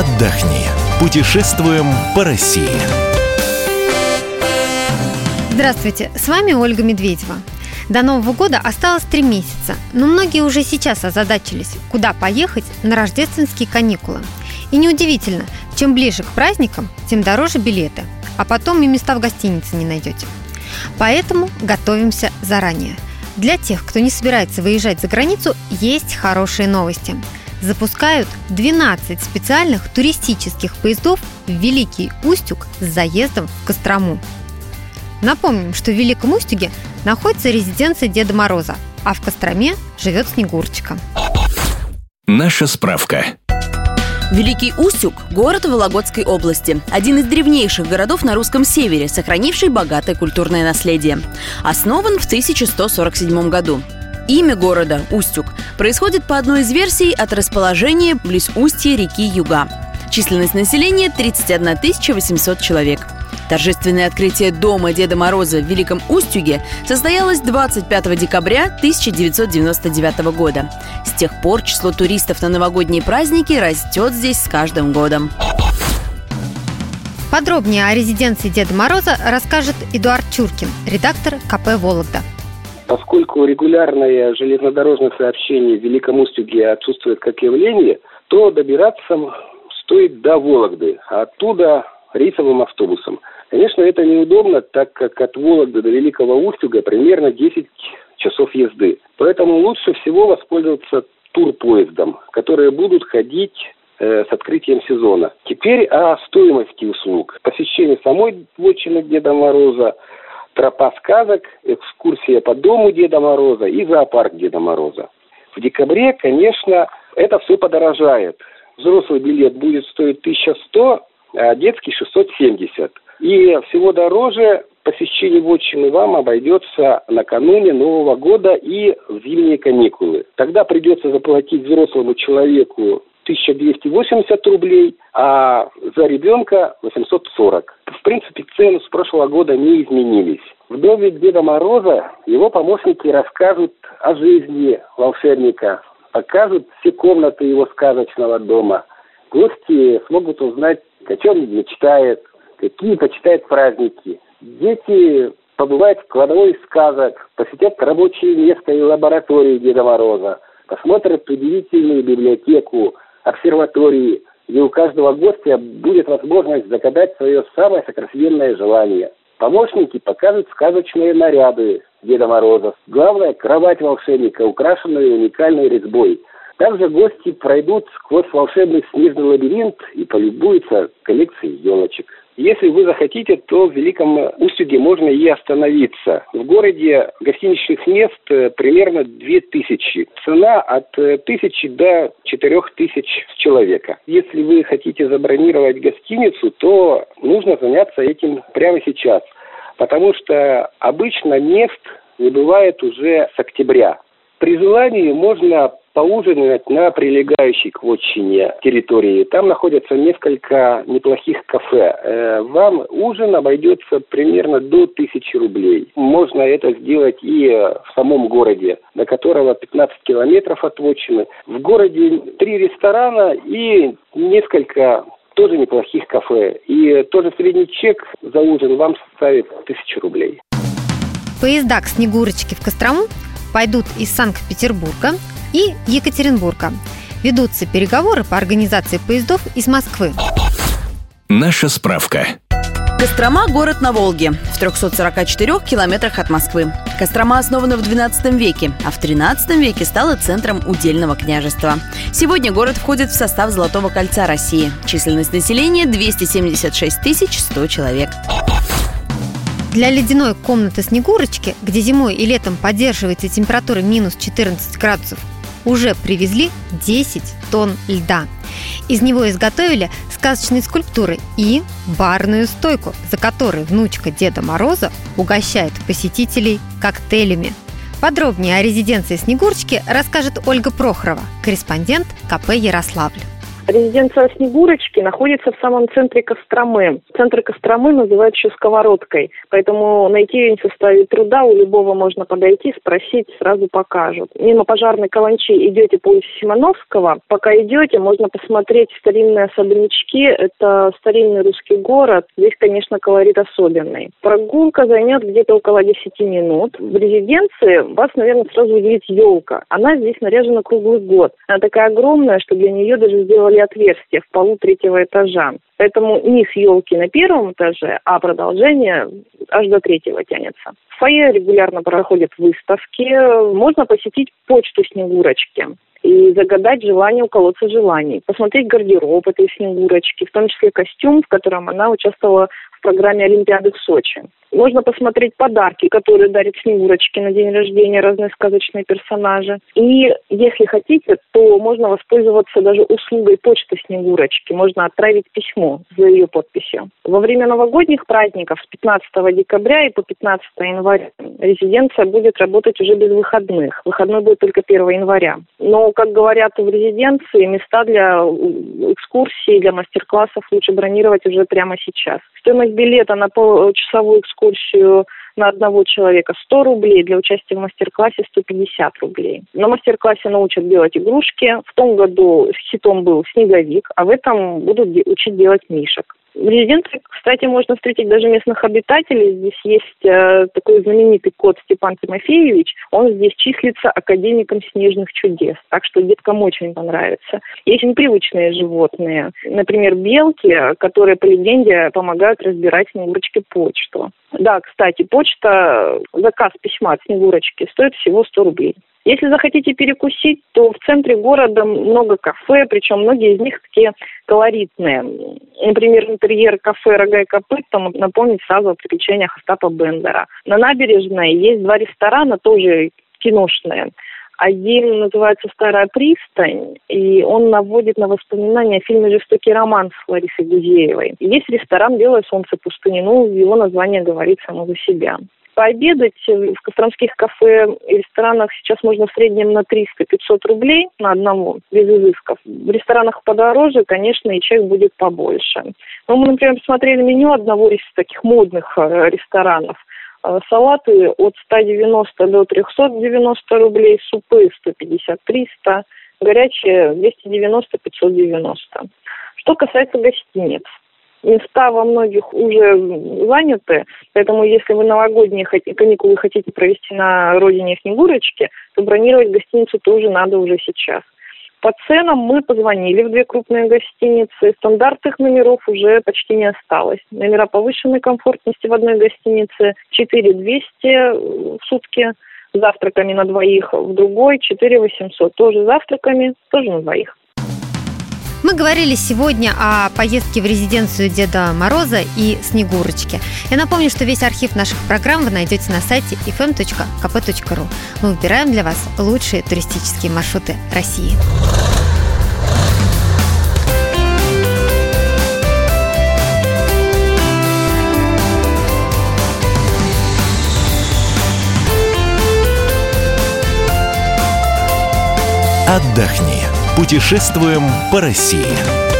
отдохни. Путешествуем по России. Здравствуйте, с вами Ольга Медведева. До Нового года осталось три месяца, но многие уже сейчас озадачились, куда поехать на рождественские каникулы. И неудивительно, чем ближе к праздникам, тем дороже билеты, а потом и места в гостинице не найдете. Поэтому готовимся заранее. Для тех, кто не собирается выезжать за границу, есть хорошие новости. Запускают 12 специальных туристических поездов в Великий Устюг с заездом в Кострому. Напомним, что в Великом Устюге находится резиденция Деда Мороза, а в Костроме живет Снегурочка. Наша справка. Великий Устюг – город Вологодской области. Один из древнейших городов на русском севере, сохранивший богатое культурное наследие. Основан в 1147 году. Имя города – Устюг – происходит по одной из версий от расположения близ устья реки Юга. Численность населения – 31 800 человек – Торжественное открытие Дома Деда Мороза в Великом Устюге состоялось 25 декабря 1999 года. С тех пор число туристов на новогодние праздники растет здесь с каждым годом. Подробнее о резиденции Деда Мороза расскажет Эдуард Чуркин, редактор КП «Вологда». Поскольку регулярное железнодорожное сообщение в Великом Устюге отсутствует как явление, то добираться стоит до Вологды, а оттуда рейсовым автобусом. Конечно, это неудобно, так как от Вологды до Великого Устюга примерно 10 часов езды. Поэтому лучше всего воспользоваться турпоездом, которые будут ходить э, с открытием сезона. Теперь о стоимости услуг. Посещение самой вотчины Деда Мороза, тропа сказок, экскурсия по дому Деда Мороза и зоопарк Деда Мороза. В декабре, конечно, это все подорожает. Взрослый билет будет стоить 1100, а детский 670. И всего дороже посещение вотчины вам обойдется накануне Нового года и в зимние каникулы. Тогда придется заплатить взрослому человеку 1280 рублей, а за ребенка 840. В принципе, цены с прошлого года не изменились. В доме Деда Мороза его помощники расскажут о жизни волшебника, покажут все комнаты его сказочного дома. Гости смогут узнать, о чем мечтает, какие почитают праздники. Дети побывают в кладовой сказок, посетят рабочее место и лаборатории Деда Мороза, посмотрят удивительную библиотеку, обсерватории, где у каждого гостя будет возможность загадать свое самое сокровенное желание. Помощники покажут сказочные наряды Деда Мороза. Главное – кровать волшебника, украшенную уникальной резьбой. Также гости пройдут сквозь волшебный снежный лабиринт и полюбуются коллекцией елочек. Если вы захотите, то в Великом Устюге можно и остановиться. В городе гостиничных мест э, примерно 2000. Цена от 1000 э, до 4000 с человека. Если вы хотите забронировать гостиницу, то нужно заняться этим прямо сейчас. Потому что обычно мест не бывает уже с октября. При желании можно поужинать на прилегающей к вотчине территории. Там находятся несколько неплохих кафе. Э, вам ужин обойдется примерно до тысячи рублей. Можно это сделать и в самом городе, до которого 15 километров от вотчины. В городе три ресторана и несколько тоже неплохих кафе. И тоже средний чек за ужин вам составит тысячу рублей. Поезда к Снегурочке в Кострому пойдут из Санкт-Петербурга и Екатеринбурга. Ведутся переговоры по организации поездов из Москвы. Наша справка. Кострома – город на Волге, в 344 километрах от Москвы. Кострома основана в XII веке, а в XIII веке стала центром удельного княжества. Сегодня город входит в состав Золотого кольца России. Численность населения – 276 100 человек. Для ледяной комнаты Снегурочки, где зимой и летом поддерживается температура минус 14 градусов, уже привезли 10 тонн льда. Из него изготовили сказочные скульптуры и барную стойку, за которой внучка Деда Мороза угощает посетителей коктейлями. Подробнее о резиденции Снегурочки расскажет Ольга Прохорова, корреспондент КП «Ярославль». Резиденция Снегурочки находится в самом центре Костромы. Центр Костромы называют еще сковородкой, поэтому найти ее не составит труда, у любого можно подойти, спросить, сразу покажут. Мимо пожарной каланчи идете по улице Симоновского, пока идете, можно посмотреть старинные особнячки, это старинный русский город, здесь, конечно, колорит особенный. Прогулка займет где-то около 10 минут. В резиденции вас, наверное, сразу удивит елка. Она здесь наряжена круглый год. Она такая огромная, что для нее даже сделали отверстие в полу третьего этажа. Поэтому низ елки на первом этаже, а продолжение аж до третьего тянется. В фойе регулярно проходят выставки. Можно посетить почту Снегурочки и загадать желание у колодца желаний. Посмотреть гардероб этой Снегурочки, в том числе костюм, в котором она участвовала в программе Олимпиады в Сочи. Можно посмотреть подарки, которые дарят Снегурочки на день рождения, разные сказочные персонажи. И если хотите, то можно воспользоваться даже услугой почты Снегурочки. Можно отправить письмо за ее подписью. Во время новогодних праздников с 15 декабря и по 15 января резиденция будет работать уже без выходных. Выходной будет только 1 января. Но, как говорят в резиденции, места для экскурсий, для мастер-классов лучше бронировать уже прямо сейчас. Стоимость билета на полчасовую экскурсию на одного человека 100 рублей, для участия в мастер-классе 150 рублей. На мастер-классе научат делать игрушки. В том году хитом был снеговик, а в этом будут учить делать мишек. В резиденции, кстати, можно встретить даже местных обитателей. Здесь есть э, такой знаменитый кот Степан Тимофеевич. Он здесь числится академиком снежных чудес. Так что деткам очень понравится. Есть непривычные животные. Например, белки, которые, по легенде, помогают разбирать Снегурочке почту. Да, кстати, почта, заказ письма от Снегурочки стоит всего 100 рублей. Если захотите перекусить, то в центре города много кафе, причем многие из них такие колоритные. Например, интерьер кафе «Рога и копыт» там напомнит сразу о приключениях Остапа Бендера. На набережной есть два ресторана, тоже киношные. Один называется «Старая пристань», и он наводит на воспоминания о фильме «Жестокий роман» с Ларисой Гузеевой. есть ресторан «Белое солнце пустыни», ну, его название говорит само за себя. Пообедать в костромских кафе и ресторанах сейчас можно в среднем на 300-500 рублей на одного, без изысков. В ресторанах подороже, конечно, и чек будет побольше. Но мы, например, посмотрели меню одного из таких модных э, ресторанов. Э, салаты от 190 до 390 рублей, супы 150-300, горячие 290-590. Что касается гостиниц, места во многих уже заняты, поэтому если вы новогодние каникулы хотите провести на родине Снегурочки, то бронировать гостиницу тоже надо уже сейчас. По ценам мы позвонили в две крупные гостиницы. Стандартных номеров уже почти не осталось. Номера повышенной комфортности в одной гостинице 4200 в сутки завтраками на двоих, в другой 4800 тоже завтраками, тоже на двоих. Мы говорили сегодня о поездке в резиденцию Деда Мороза и Снегурочки. Я напомню, что весь архив наших программ вы найдете на сайте fm.kp.ru. Мы выбираем для вас лучшие туристические маршруты России. Отдохни. Путешествуем по России.